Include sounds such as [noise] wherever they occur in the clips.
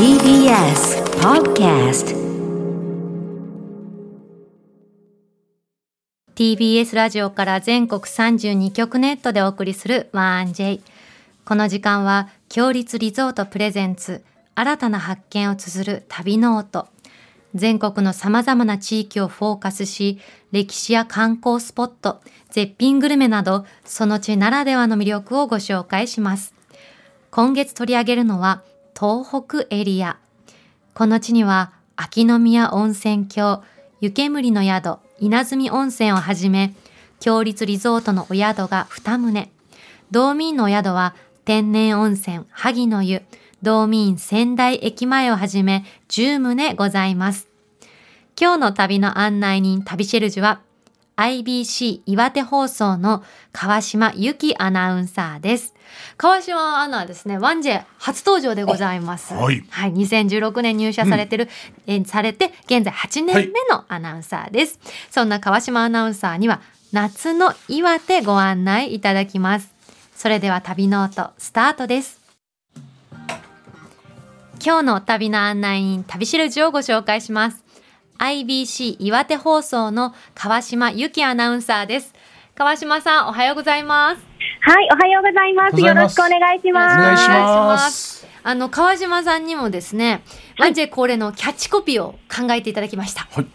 TBS Podcast TBS ラジオから全国32局ネットでお送りする 1J この時間は共立リゾートプレゼンツ新たな発見を綴る旅ノオト。全国の様々な地域をフォーカスし歴史や観光スポット絶品グルメなどその地ならではの魅力をご紹介します。今月取り上げるのは東北エリア。この地には秋宮温泉郷湯煙の宿稲積温泉をはじめ強立リゾートのお宿が2棟。道民のお宿は天然温泉萩の湯道民仙台駅前をはじめ10棟ございます。今日の旅の案内人旅シェルジュは IBC 岩手放送の川島由紀アナウンサーです。川島アナはですね、ワンジェ初登場でございます。はいはい、2016年入社されてる、えーされて、現在8年目のアナウンサーです。そんな川島アナウンサーには、夏の岩手ご案内いただきます。それでは旅ノート、スタートです。今日の旅の案内人、旅あるじをご紹介します。IBC 岩手放送の川島由紀アナウンサーです。川島さん、おはようございます。はい、おはようございます。よろしくお願いします。お願いしまますあの、川島さんにもですね、ワンジェ恒例のキャッチコピーを考えていただきました。はい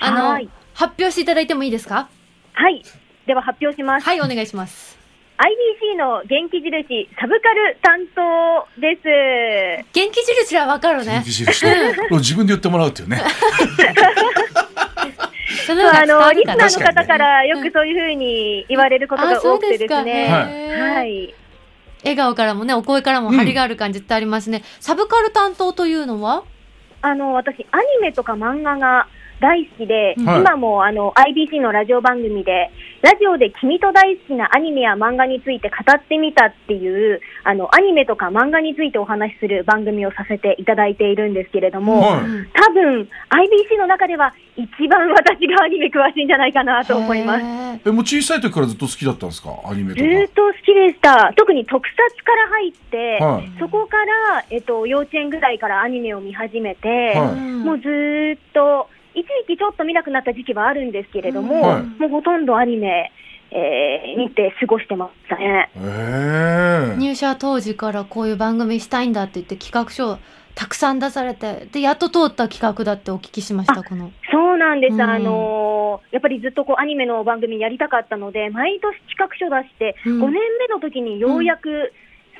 あの、はい発表していただいてもいいですか？はい、では発表します。はい、お願いします。IBC の元気印サブカル担当です。元気印はわかるね元気。印 [laughs] 自分で言ってもらうっていうね。[laughs] その方があのリスナーの方からよくそういうふうに言われることが多くてですね。すはい。笑顔からもね、お声からも張りがある感じってありますね。サブカル担当というのは？あの私アニメとか漫画が大好きで、うんはい今もあの IBC のラジオ番組でラジオで君と大好きなアニメや漫画について語ってみたっていうあのアニメとか漫画についてお話しする番組をさせていただいているんですけれども、はいうん多分 IBC の中では一番私がアニメ詳しいんじゃないかなと思います。え、もう小さい時からずっと好きだったんですか？アニメとずーっと好きでした。特に特撮から入って、か。はい。そこから、えっと、幼稚園ぐらいからアニメを見始めて、もうずーっと、一時期ちょっと見なくなった時期はあるんですけれども、はいもうほとんどアニメ、えー見て過ごしてましたね。ええ。入社当時からこういう番組したいんだって言って企画書をたくさん出されてでやっと通った企画だってお聞きしましたこのそうなんです、うんあのーやっぱりずっとこうアニメの番組やりたかったので、毎年企画書出して、うん5年目の時にようやく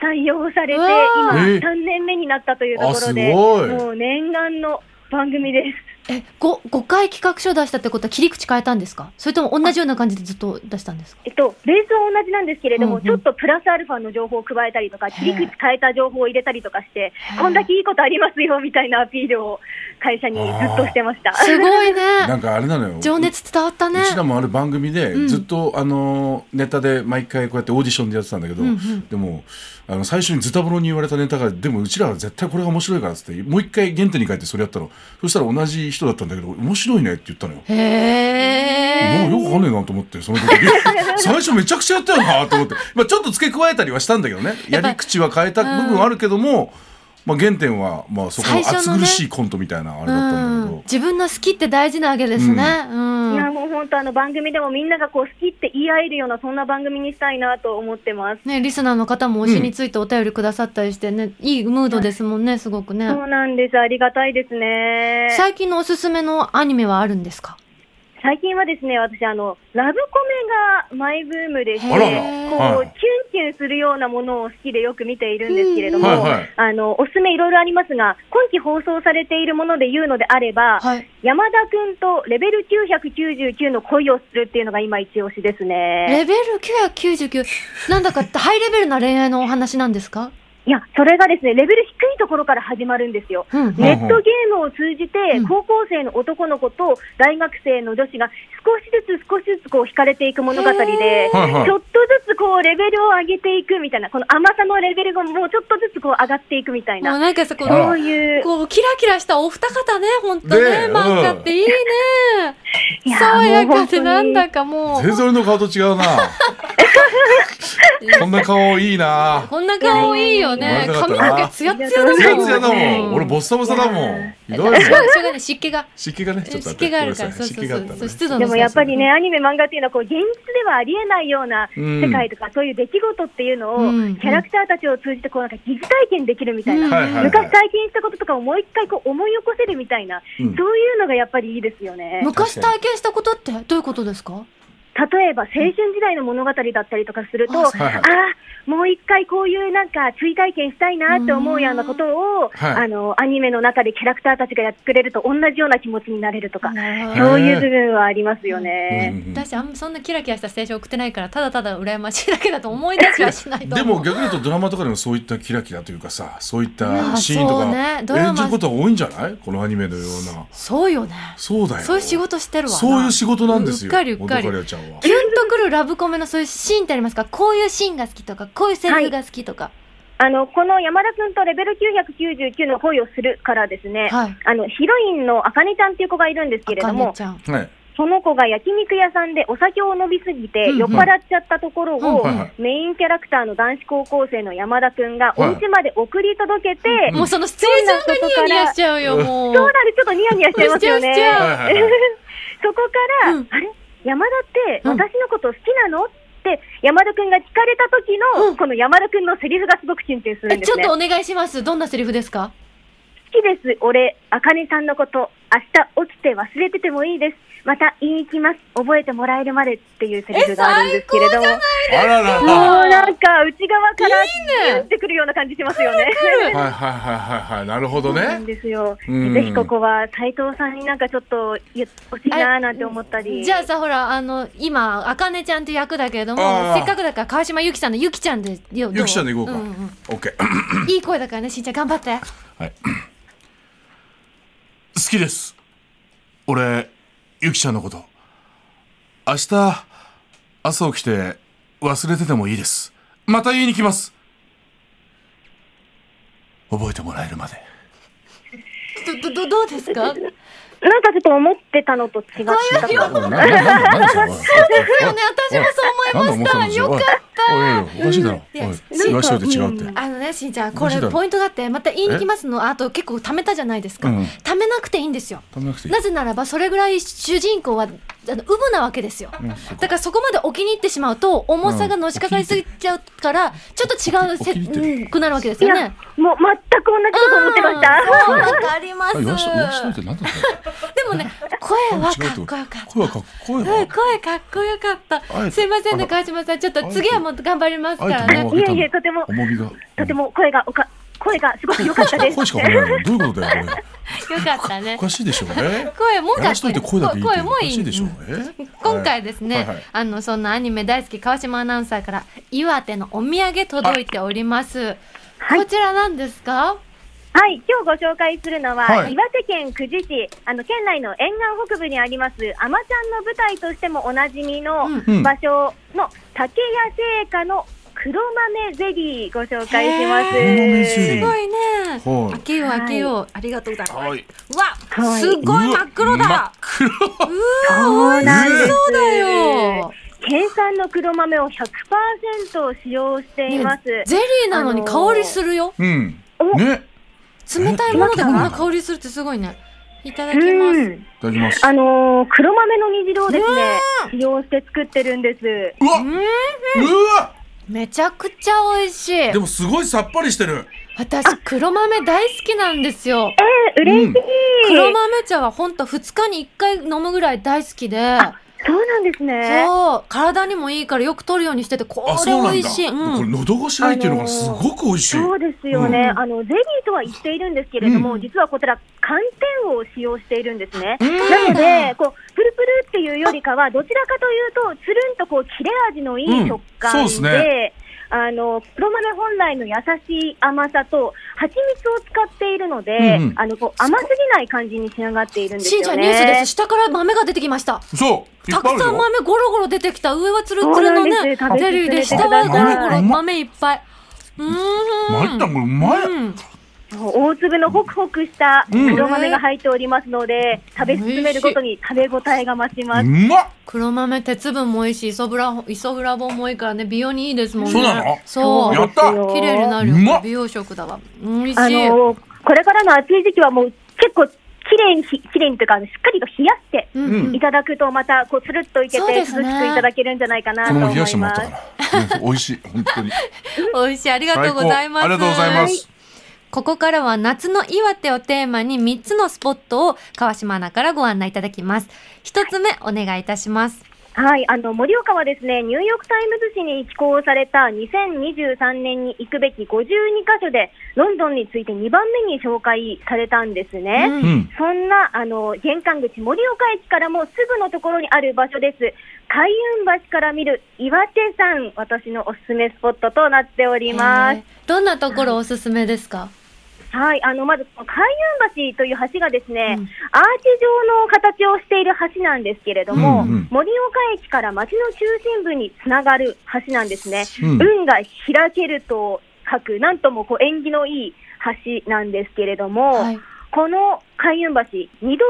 採用されて、今、ーえー3年目になったというところで。もう念願の番組です。え 5, 5回企画書出したってことは切り口変えたんですか？それとも同じような感じでずっと出したんですか？えっと、ベースは同じなんですけれども、うんうん。ちょっとプラスアルファの情報を加えたりとか、切り口変えた情報を入れたりとかして、こんだけいいことありますよみたいなアピールを会社にずっとしてました。すごい [laughs] なねんかあれなのよ。情熱伝わったね。うちらもある番組でうん。ずっとあのネタで毎回こうやってオーディションでやってたんだけど、うんうん。でもあの最初にズタボロに言われたネタがでもうちらは絶対これが面白いからっつってもう一回原点に帰ってそれやったの。そしたら同じ人だったんだけど面白いねって言ったのよ。へえもうよくわかんねえなと思ってその時 [laughs] 最初めちゃくちゃやったよなと思って、まあ、ちょっと付け加えたりはしたんだけどね。やり口は変えた部分はあるけども、まあ、原点はまあそこの暑苦しいコントみたいなあれだったんだけど、自分の好きって大事なわけですね。うん、いやもう本当あの番組でもみんながこう好きって言い合えるようなそんな番組にしたいなと思ってます。ね、リスナーの方も推しについてお便りくださったりしてね、いいムードですもんねすごくね。そうなんです。ありがたいですね。最近のおすすめのアニメはあるんですか？最近はですね、私あのラブコメがマイブームでして、こう、はい。キュンキュンするようなものを好きでよく見ているんですけれども、はいはい。あのおすすめいろいろありますが、今期放送されているもので言うのであれば、はい。山田君とレベル999の恋をするっていうのが今一押しですね。レベル999なんだかハイレベルな恋愛のお話なんですか？いや、それがですね、レベル低いところから始まるんですよ。うんん。ネットゲームを通じてうん、高校生の男の子と大学生の女子が少しずつ少しずつこう惹かれていく物語で、ちょっとずつこうレベルを上げていくみたいな、この甘さのレベルがもうちょっとずつこう上がっていくみたいもうな、なんかさこそういう、こうキラキラしたお二方ね本当ねね漫画っていいね。[laughs] いや爽やかでもう本当になんだかもう。全然俺の顔と違うな。[laughs] こんな顔いいな。こんな顔いいよね。生まれ髪の毛ツヤツヤだもん。ツヤツヤだもん、うん俺ボッサボサだもん。ひどいもん。しょうがしょうがない湿気が。湿気がねちょっとあ湿気があるから。湿気があったでもやっぱりね、アニメ、漫画っていうのはこう現実ではありえないようなうん。世界とか、そういう出来事っていうのを、うんキャラクターたちを通じてこうなんか疑似体験できるみたいな、うん。はいはいはい。昔体験したこととかをもう一回こう思い起こせるみたいな、うん。そういうのがやっぱりいいですよね。昔体験したことってどういうことですか？例えば青春時代の物語だったりとかすると、ああはいはいあ、もう一回こういうなんか追体験したいなって思うようなことを、はい。あのアニメの中でキャラクターたちがやってくれると同じような気持ちになれるとか、そういう部分はありますよね。うん。うん。私あんまそんなキラキラした青春送ってないからただただ羨ましいだけだと思い出しはしないとでも逆に言うとドラマとかでもそういったキラキラというかさそういったシーンとそうかね。ドラマ演じることが多いんじゃない？このアニメのような。そうよね。そうだよ。そういう仕事してるわな。そういう仕事なんですよ。うっかりうっかり。元カレちゃんはキュンとくるラブコメのそういうシーンってありますか？こういうシーンが好きとかこういうセリフが好きとか、あのこの山田君とレベル999の恋をするからですね、はい。あのヒロインのあかねちゃんっていう子がいるんですけれどもその子が焼肉屋さんでお酒を飲みすぎてうん酔っ払っちゃったところうんをはいはい。メインキャラクターの男子高校生の山田君がおはい家まで送り届けて、うんもうそのシチュエーションがニヤニヤしちゃうよもう。そうなんでちょっとニヤニヤしちゃいますよね。[laughs] そこから、うん。あれ？山田ってうん。私のこと好きなの？って山田君が聞かれた時の、うん。この山田君のセリフがすごく進展するんですね。えちょっとお願いします。どんなセリフですか？好きです、俺、あかねさんのこと、明日起きて忘れててもいいです。また言いに来ます。覚えてもらえるまでっていうセリフがあるんですけれども。あららもらうなんか内側からいいねギュンってくるような感じしますよね。はいはいはいはいはいなるほどそうなんねですよ。うんぜひここは斉藤さんになんかちょっと言ってほしいなーなんて思ったり。じゃあさほらあの今あかねちゃんっていう役だけれどもせっかくだから川島ゆきさんのゆきちゃんでゆきちゃんでいこう？かんんオッケーいい声だからねしんちゃん頑張ってはい好きです。俺ゆきちゃんのこと。明日朝起きて忘れててもいいです。また言いに来ます。覚えてもらえるまで。どどどどうですか？なんかちょっと思ってたのと違った。それおいそうね私もそう思いましたよかっおいおかしいだろおい言わしといて違うってねしんちゃんこれポイントがあってまた言いに来ますの。あと結構貯めたじゃないですか、うん貯めなくていいんですよ。なぜならばそれぐらい主人公はあのウブなわけですよ。だからそこまでお気に入ってしまうと重さがのしかかりすぎちゃうからちょっと違うせうんくなるわけですいやよね。、もう全く同じこと思ってました。うんわかります。でもね、声はかっこよかった。声はかっこよかった。すいませんね、あ川島さん。ちょっと次はもっと頑張りますからね。いえいえ、とても、重みがとても声がおか、声がすごく良かったです。声しかどうい。うことだよこれよかったね。お。かしいでしょえ声もやらしといて声だけいい声もいい。かしいでしょうんえ今回ですね、あのそんなアニメ大好き川島アナウンサーから岩手のお土産届いております。はい。こちらなんですか？はい、今日ご紹介するのは、はい。岩手県久慈市、あの県内の沿岸北部にあります、あまちゃんの舞台としてもおなじみのうん。うん。場所の竹屋製菓の黒豆ゼリーご紹介します。黒豆ゼリーすごいね。はい開けよう開けよう。ありがとうございます。はいうわ、はいすごい真っ黒だ。黒そうなんです。そうだよ。県産の黒豆を100%使用しています。ねゼリーなのに香りするよ。うんおね冷たいものでこんなえ香りするってすごいね。いただうきます。ん。いただきますあのー黒豆の煮汁をですね、使用して作ってるんです。うわうんうわめちゃくちゃ美味しいで。もすごいさっぱりしてる私黒豆大好きなんですよ。えー、嬉しい。黒豆茶は本当2日に1回飲むぐらい大好きで。そうなんですね。そう。体にもいいからよく取るようにしててこれ美味しい。こうん。れ喉越しないっていうのがすごく美味しい。そうですよね、うん。あのゼリーとは言っているんですけれども、うん。実はこちら、寒天を使用しているんですね。うん。なので、こうプルプルっていうよりかは、どちらかというと、つるんとこう切れ味のいいうん。食感で、そうですね。あの黒豆本来の優しい甘さと蜂蜜を使っているので、うんうんあのこう甘すぎない感じに仕上がっているんですよね。しんちゃんニュースです。下から豆が出てきました。そういたくさん豆ゴロゴロ出てきた。上はツルツルのね、ゼリーで、進下はゴロゴロ豆いっぱい。うーん。参ったこれうまいうん大粒のホクホクしたうん黒豆が入っておりますので、食べ進めるごとに食べ応えが増します。うまっ黒豆鉄分もいいし、イソブライソフラボンもいいからね、美容にいいですもんね。そうなの？そう。やったそう綺麗になる美容食だわ。美味しあい。のこれからの暑い時期はもう結構綺麗にひ綺麗にというかしっかりと冷やしてうんいただくとまたこうつるっといけて涼しくいただけるんじゃないかなこと思います。冷やしてもらったからうん美味しい本当に [laughs] 美味しい。ありがとうございます。ありがとうございますここからは夏の岩手をテーマに3つのスポットを川島アナからご案内いただきます。一つ目お願いいたします。はい、あの盛岡はですね、ニューヨークタイムズ紙に寄稿された2023年に行くべき52カ所で、ロンドンについて2番目に紹介されたんですね。うんうんそんなあの玄関口、盛岡駅からもすぐのところにある場所です。海運橋から見る岩手山、私のおすすめスポットとなっておりますどんなところおすすめですか、はい、あのまず海運橋という橋がですね、うんアーチ状の形をしている橋なんですけれども、うんうん盛岡駅から町の中心部につながる橋なんですね。うん運が開けると書く、なんともこう縁起のいい橋なんですけれども、はい。この海運橋、二度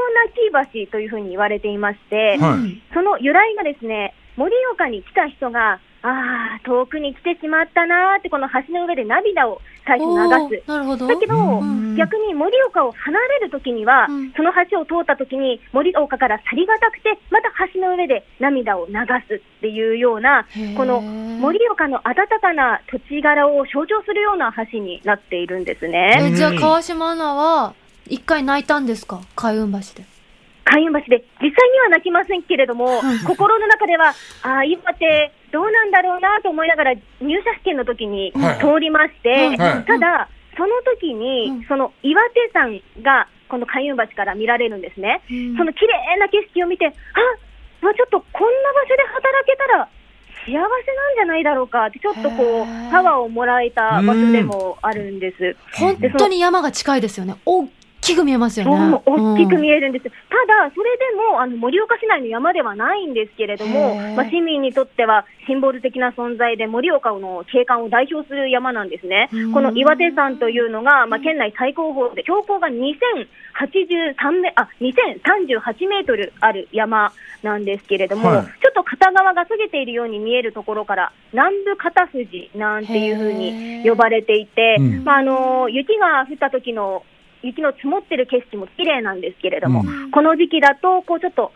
泣き橋というふうに言われていまして、はいその由来がですね、盛岡に来た人が、ああ、遠くに来てしまったなーって、この橋の上で涙を最初お流す。ーなるほど。だけど、うん逆に盛岡を離れるときには、うんその橋を通ったときに、盛岡から去りがたくて、また橋の上で涙を流すっていうようなこの盛岡の温かな土地柄を象徴するような橋になっているんですね。えじゃあ川島アナは一回泣いたんですか？海運橋で。海運橋で、実際には泣きませんけれども、[laughs] 心の中では、ああ、岩手、どうなんだろうなと思いながら、入社試験の時にはい通りまして、ただ、その時に、うんその岩手山が、この海運橋から見られるんですね。うんその綺麗な景色を見て、あまあ、ちょっとこんな場所で働けたら、幸せなんじゃないだろうかって、ちょっとこうパワーをもらえた場所でもあるんです。本当に山が近いですよね。大きく見えますよね。大きく見ええるんです、ただ、それでもあの盛岡市内の山ではないんですけれどもまあ、市民にとってはシンボル的な存在で、盛岡の景観を代表する山なんですね。うん。この岩手山というのが、まあ、県内最高峰で、標高が2083メあ2038メートルある山なんですけれども、はい。ちょっと片側が過ぎているように見えるところから、南部片富士なんていうふうに呼ばれていて、うん。まあ、あの雪が降った時の雪の積もってる景色も綺麗なんですけれども、うん。この時期だとこうちょっと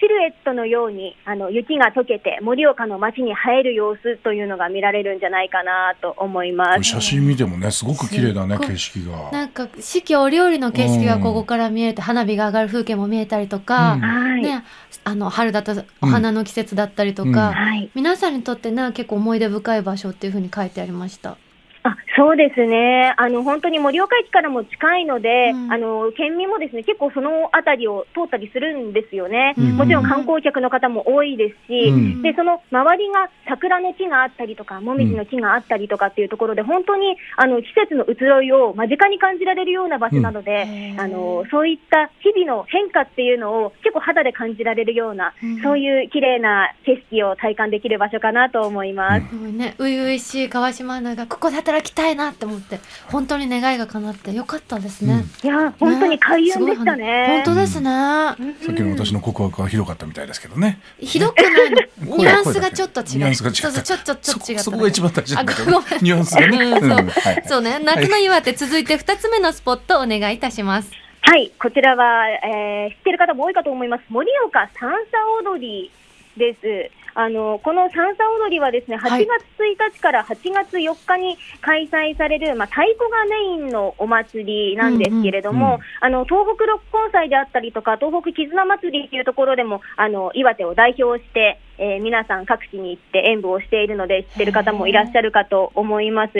シルエットのようにあの雪が溶けて盛岡の街に映える様子というのが見られるんじゃないかなと思います。写真見てもねすごく綺麗だね景色が。なんか四季折々の景色がここから見えて、花火が上がる風景も見えたりとか、うん。はい、ね、あの春だとお花の季節だったりとか、うん。はい。皆さんにとってね結構思い出深い場所っていうふうに書いてありました。あそうですね。あの、本当に盛岡駅からも近いので、うん。あの県民もですね結構その辺りを通ったりするんですよね、うん。もちろん観光客の方も多いですし、うん。でその周りが桜の木があったりとか、もみじの木があったりとかっていうところで、本当にあの季節の移ろいを間近に感じられるような場所なので、うん。あのそういった日々の変化っていうのを結構肌で感じられるような、うん。そういう綺麗な景色を体感できる場所かなと思います。すごいね、初々しい川島アナがここで働きたいなって思って本当に願いが叶ってよかったですね。いや本当に開運でしたね。本当ですね。さっきの私の告白はひどかったみたいですけどねひどくないの？[laughs] 声ニュアンスがちょっと違う。ニュアンスが違ったそうそうちょっとちょっと違った。そそこが一番大事なんだけどあごめんニュアンスがね [laughs] うんそうそうね。夏の岩手続いて二つ目のスポットお願いいたします。はい、こちらは、えー知ってる方も多いかと思います。盛岡三叉踊りです。あのこの三叉踊りはですね、8はい。月1日から8月4日に開催される、まあ、太鼓がメインのお祭りなんですけれども、あの東北六根祭であったりとか、東北絆祭りというところでも、あの岩手を代表して、えー皆さん各地に行って演舞をしているので、知ってる方もいらっしゃるかと思います。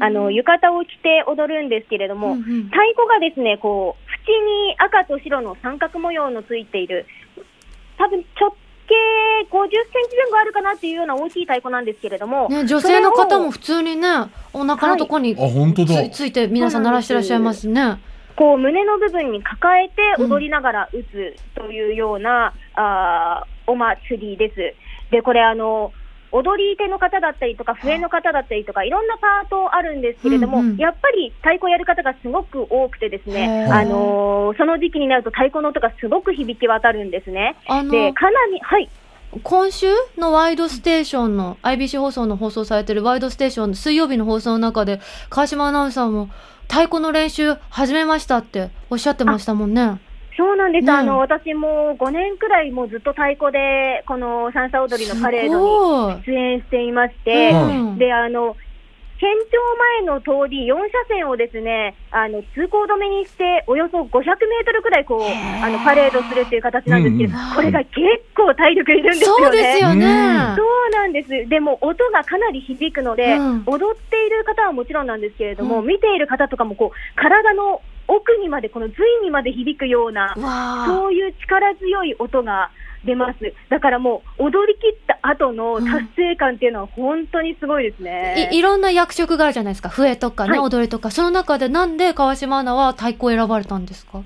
あの浴衣を着て踊るんですけれども、うんうん。太鼓がですね、こう、縁に赤と白の三角模様のついている、多分直径50センチ前後あるかなっていうような大きい太鼓なんですけれども、ね、女性の方も普通にね、お腹のとこにあ、本当だ。つついて皆さん鳴らしてらっしゃいますね。こう胸の部分に抱えて踊りながら打つというような、あーお祭りです。で、これあの、踊り手の方だったりとか、笛の方だったりとか、いろんなパートあるんですけれども、うんうんやっぱり太鼓やる方がすごく多くてですへね、ーあのーその時期になると太鼓の音がすごく響き渡るんですね。あで、の、かなり、はい。今週のワイドステーションの IBC 放送の放送されてるワイドステーション水曜日の放送の中で川島アナウンサーも太鼓の練習始めましたっておっしゃってましたもんね。そうなんです。ねあの、私も5年くらいもうずっと太鼓で、この三叉踊りのパレードにに出演していまして、うんで、あの、県庁前の通り4車線をですね、あの、通行止めにして、およそ500メートルくらいこう、あの、パレードするっていう形なんですけど、うんうんこれが結構体力いるんですよね。そうですよね。そうなんです。でも音がかなり響くので、うん踊っている方はもちろんなんですけれども、うん見ている方とかもこう、体の奥にまで、この髄にまで響くような。そういう力強い音が出ます。だからもう、踊り切った後の達成感っていうのは本当にすごいですね。いいろんな役職があるじゃないですか。笛とかね、はい。踊りとか。その中でなんで川島アナは太鼓を選ばれたんですか？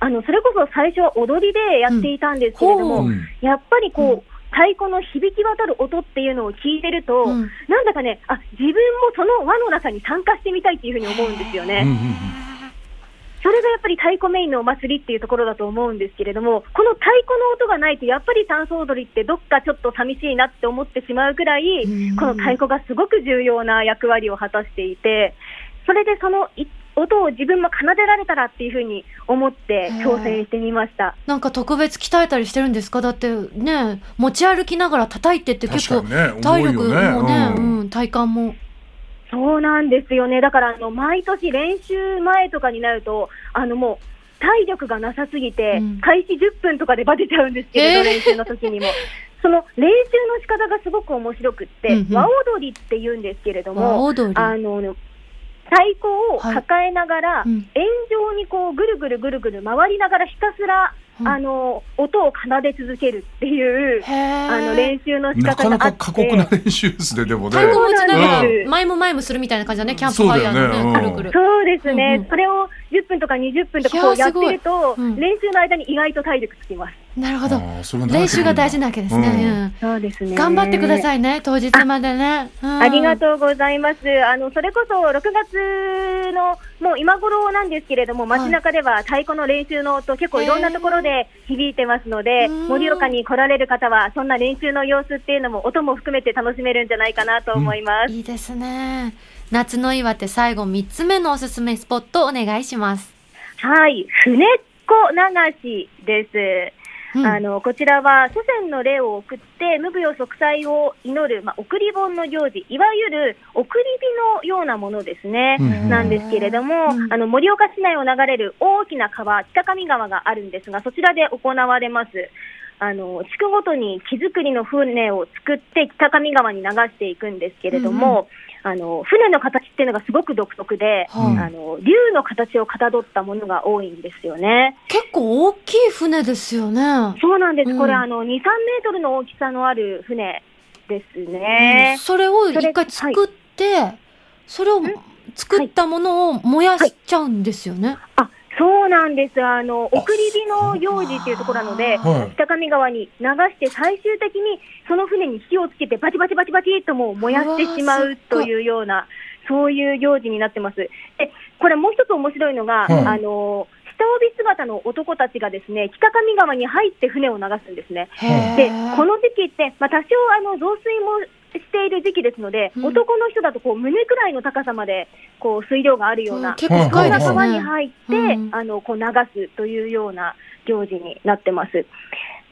あの、それこそ最初は踊りでやっていたんですけれども、うん。うんやっぱりこう、うん。太鼓の響き渡る音っていうのを聞いてると、うん。なんだかね、あ、自分もその輪の中に参加してみたいっていうふうに思うんですよね。うんうんうんそれがやっぱり太鼓メインのお祭りっていうところだと思うんですけれども、この太鼓の音がないと、やっぱり三層踊りってどっかちょっと寂しいなって思ってしまうくらい、うん。この太鼓がすごく重要な役割を果たしていて、それでそのい音を自分も奏でられたらっていうふうに思って挑戦してみました。なんか特別鍛えたりしてるんですか？だってね持ち歩きながら叩いてって結構体力もねね、うん。うん、体幹も。そうなんですよね。だからあの毎年練習前とかになると、あのもう体力がなさすぎて、うん開始10分とかでバテちゃうんですけれど、えー練習の時にも。[laughs] その練習の仕方がすごく面白くって、うんうん和踊りって言うんですけれど和も。あの太鼓を抱えながら、うん円状にこうぐるぐるぐるぐる回りながらひたすら、うんあの音を奏で続けるっていう、あの練習の仕なかな方があって。か過酷な練習ですね、でもね。太鼓持ちながらうん。前も前もするみたいな感じだねキャンプファイヤーのねくるくる。そうですね、うんうん。それを10分とか20分とかいこうやってると、うん。練習の間に意外と体力つきます。なるほど。練習が大事なわけですね。うんそうですね。頑張ってくだい。さいね当日までね。あありがとうございます。あの、それこそ6月の、もう今頃なんですけれども、街中では太鼓の練習の音、結構いろんなところで響いてますので、うん盛岡に来られる方は、そんな練習の様子っていうのも、音も含めて楽しめるんじゃないかなと思います。いいですね。夏の岩手最後3つ目のおすすめスポットお願いします。はい、船っ子流しです。うん。あのこちらは祖先の霊を送って無病息災を祈る、まあ、送り盆の行事、いわゆる送り火のようなものですね、うん。なんですけれども、うん。あの盛岡市内を流れる大きな川、北上川があるんですが、そちらで行われます。あの地区ごとに木造りの船を作って北上川に流していくんですけれども、あの船の形っていうのがすごめ独特で、はいあの竜の形をかたどったものが多いんですよね。結構大きい船ですよね。そうなんです。うんこれ、あの、2、3メートルの大きさのある船ですね。それを一回作って、それを作ったものを燃やしちゃうんですよね。あ、そうなんです。あの、送り火の行事っていうところなので、はい北上川に流して最終的にその船に火をつけてバチバチバチバチともう燃やしてしまうというような、そういう行事になってます。で、これもう一つ面白いのが、はいあの、下帯姿の男たちがですね、北上川に入って船を流すんですね。へでー、この時期って、まあ、多少あの増水もしている時期ですので、うん男の人だとこう胸くらいの高さまでこう水量があるような、結構深いですそんな川にね。入って、うんあのこう流すというような行事になってます。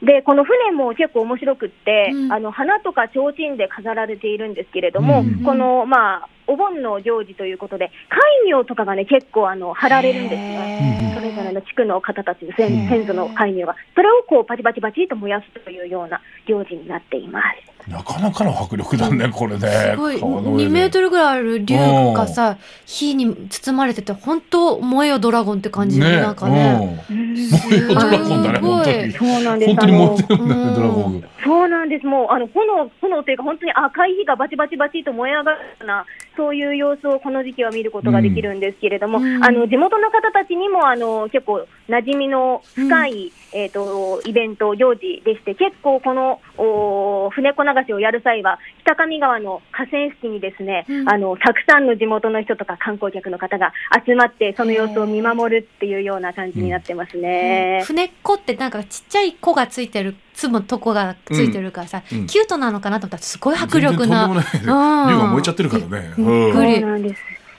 で、この船も結構面白くって、うんあの花とか提灯で飾られているんですけれども、うんこのまあお盆の行事ということで、戒名とかがね結構あの貼られるんですね。へーそれぞれの地区の方たちの先うん先祖の戒名が、それをこうバチバチバチと燃やすというような行事になっています。なかなかの迫力だね、これね。すごい川の上で2メートルぐらいある竜がさ火に包まれてて本当燃えよドラゴンって感じで、なんかね、うんす燃えよドラゴンだね、ごい本当に。そうなんです。本当に燃あのえてるんだね、うんドラゴンが。そうなんです。もう、あの、炎、炎というか、本当に赤い火がバチバチバチと燃え上がるような、そういう様子をこの時期は見ることができるんですけれども、うん。あの、地元の方たちにも、あの、結構、馴染みの深い、えっ、と、イベント、行事でして、結構この、お船子流しをやる際は、北上川の河川敷にですね、うん。あの、たくさんの地元の人とか観光客の方が集まって、その様子を見守るっていうような感じになってますね。船っ子ってなんかちっちゃい子がついてる積むとこがついてるからさ、うん。うん。キュートなのかなと思ったらすごい迫力なが燃えちゃってるからね。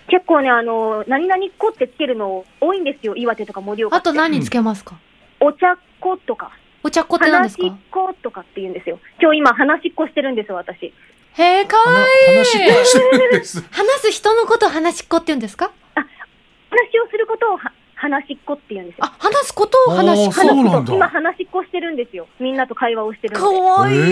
結構ね、あの、何々っ子ってつけるの多いんですよ、岩手とか盛岡って。あと何つけますか、お茶っ子とか、お茶っ子って何です話っか子とかって言うんですよ。今日今話っ子してるんですよ、私。へえかわいい話ししてるんです。話す人のことを話しっこって言うんですか？話をすることをは話っ子って言うんですよ。あ話すことを話しっあーそうこなんだ今話っ子してるんですよ。みんなと会話をしてるかので。わいい、え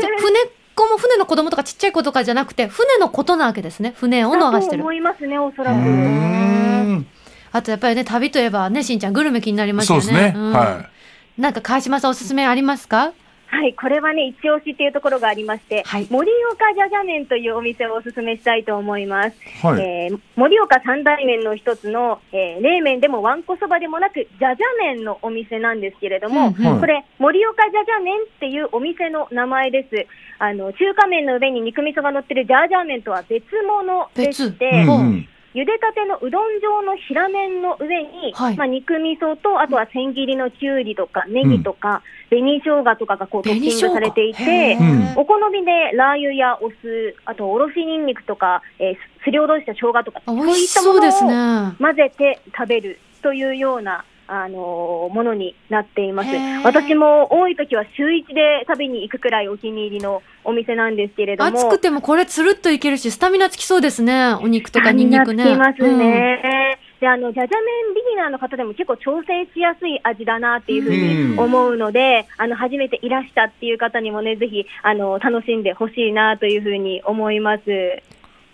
じゃあ船っ子も船の子供とかちっちゃい子とかじゃなくて船のことなわけですね船を流だとしてる思いますね、おそらうく。ーんあとやっぱりね旅といえばねしんちゃんグルメ気になりましたよねそうですね。んはなんか川島さんおすすめありますか？はい、これはね、一押しっていうところがありまして、はい盛岡じゃじゃ麺というお店をおすすめしたいと思います。い。はい。えー盛岡三大麺の一つの、えー冷麺でもわんこそばでもなく、じゃじゃ麺のお店なんですけれども、うんうんこれ、盛岡じゃじゃ麺っていうお店の名前です。あの、中華麺の上に肉味噌が乗ってるジャージャー麺とは別物でして、別うんうん茹でたてのうどん状の平麺の上に、はい。まあ、肉味噌と、あとは千切りのきゅうりとか、ネギとか、紅生姜とかがこうトッピングされていて、うん。お好みでラー油やお酢、あとおろしニンニクとか、えーすりおろした生姜とか、そうい味したものを混ぜて食べるというような、あのーものになっています。私も多い時は週一で食べに行くくらいお気に入りのお店なんですけれども。暑くてもこれつるっといけるしスタミナつきそうですねお肉とかニンニクね気になってますね。で、あの、じゃじゃ麺ビギナーの方でも結構調整しやすい味だなっていうふうに思うので、あの、初めていらしたっていう方にもね、ぜひ、あの、楽しんでほしいなというふうに思います。うん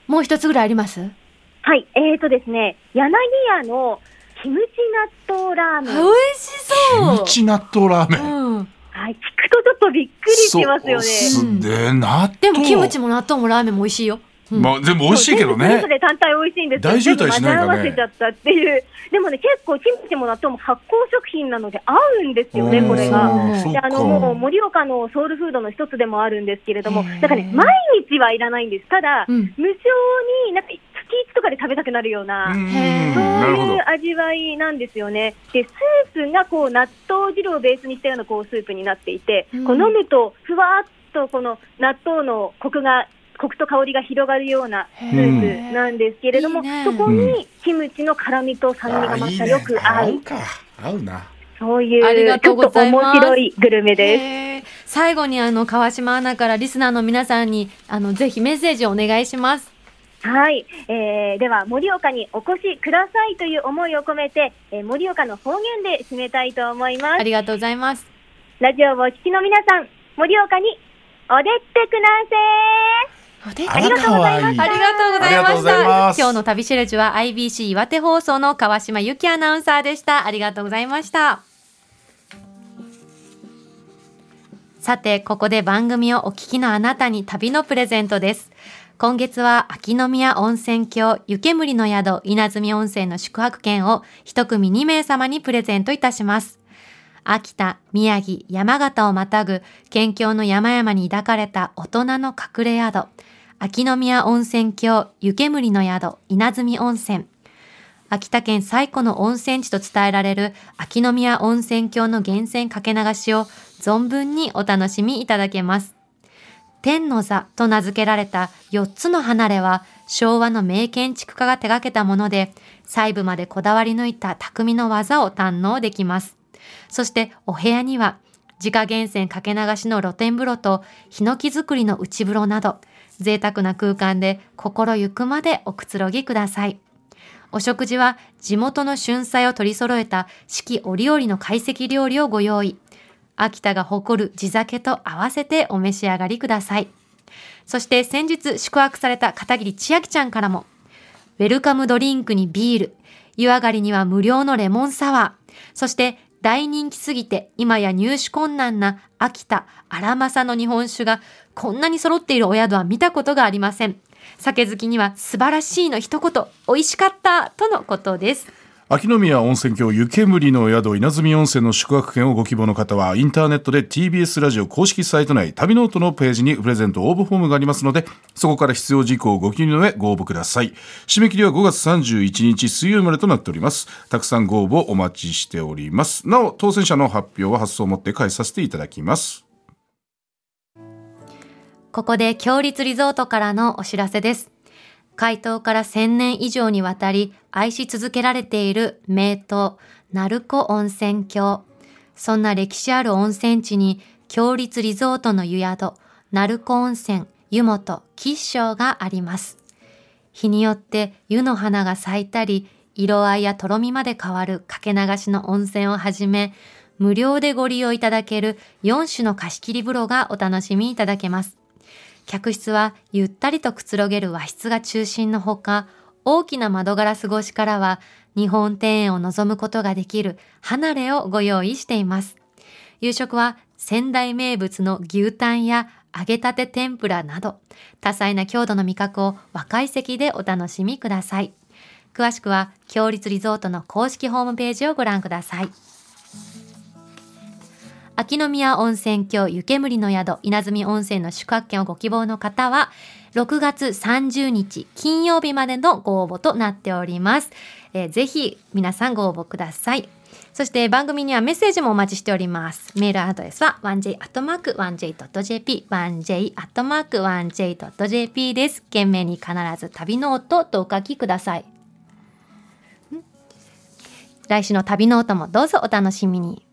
もう一つぐらいあります？はい、えーとですね、柳屋のキムチ納豆ラーメン。美味しそうキムチ納豆ラーメン。うん、はい、聞くとちょっとびっくりしますよね。そうっすね。納豆。でもキムチも納豆もラーメンも美味しいよ、うんまあ、全部美味しいけどねそう全部それ。ぞれ単体美味しいんですけど大渋滞しないかね全部混ぜ合わせちゃったっていう。でもね、結構キムチも納豆も発酵食品なので合うんですよね、これが。そうであのもう盛岡のソウルフードの一つでもあるんですけれども、へーだからね、毎日はいらないんです。ただ、うん無償になんか月1とかで食べたくなるような、そういう。味わいなんですよね。で、スープがこう納豆汁をベースにしたようなこうスープになっていて、うんこう飲むとふわっとこの納豆のコクが、コクと香りが広がるようなスープなんですけれども、いいねそこにキムチの辛みと酸味がまたよく合う、合うか。合うな。そういうちょっと面白いグルメです。最後にあの川島アナからリスナーの皆さんにあのぜひメッセージをお願いしますはい、えー、では盛岡にお越しくださいという思いを込めて、えー、盛岡の方言で締めたいと思います。あ。りがとうございます。ラジオをお聞きの皆さん、盛岡におでってくだおでありがとうございありがとうごましたざいます。今日の旅しるじは IBC 岩手放送の川島由紀アナウンサーでした。ありがとうございました。さてここで番組をお聞きのあなたに旅のプレゼントです今月は秋の宮温泉郷湯煙の宿稲積温泉の宿泊券を一組2名様にプレゼントいたします秋田、宮城、山形をまたぐ県境の山々に抱かれた大人の隠れ宿、秋の宮温泉郷湯煙の宿稲積温泉。秋田県最古の温泉地と伝えられる秋宮温泉郷の源泉かけ流しを存分にお楽しみいただけます。天の座と名付けられた4つの離れは昭和の名建築家が手掛けたもので細部までこだわり抜いた匠の技を堪能できます。そしてお部屋には自家源泉かけ流しの露天風呂とヒノキ作りの内風呂など贅沢な空間で心ゆくまでおくつろぎください。お食事は地元の春菜を取り揃えた四季折々の懐石料理をご用意。秋田が誇る地酒と合わせてお召し上がりください。そして先日宿泊された片桐千秋ちゃんからも、ウェルカムドリンクにビール、湯上がりには無料のレモンサワー、そして大人気すぎて今や入手困難な秋田新政の日本酒がこんなに揃っているお宿は見たことがありません。酒好きには素晴らしいの一言、美味しかったとのことです。秋の宮温泉郷湯けむりの宿稲積温泉の宿泊券をご希望の方はインターネットで TBS ラジオ公式サイト内旅ノートのページにプレゼント応募フォームがありますのでそこから必要事項をご記入の上ご応募ください。締め切りは5月31日水曜までとなっております。たくさんご応募お待ちしておりますなお当選者の発表は発送をもって返させていただきます。ここで強立リゾートからのお知らせです。開湯から1000年以上にわたり愛し続けられている名湯、鳴子温泉郷。そんな歴史ある温泉地に、強立リゾートの湯宿、鳴子温泉、湯本、吉祥があります。日によって湯の花が咲いたり、色合いやとろみまで変わるかけ流しの温泉をはじめ、無料でご利用いただける4種の貸し切り風呂がお楽しみいただけます。客室はゆったりとくつろげる和室が中心のほか、大きな窓ガラス越しからは日本庭園を望むことができる離れをご用意しています。夕食は仙台名物の牛タンや揚げたて天ぷらなど、多彩な郷土の味覚を若い席でお楽しみください。詳しくは、強立リゾートの公式ホームページをご覧ください。秋の宮温泉郷湯煙の宿稲積温泉の宿泊券をご希望の方は、6月30日金曜日までのご応募となっております。えー、ぜひ皆さんご応募ください。そして番組にはメッセージもお待ちしております。メールアドレスは 1j.1j.jp、1j.1j.jp です。件名に必ず旅ノートとお書きください。来週の旅ノートもどうぞお楽しみに。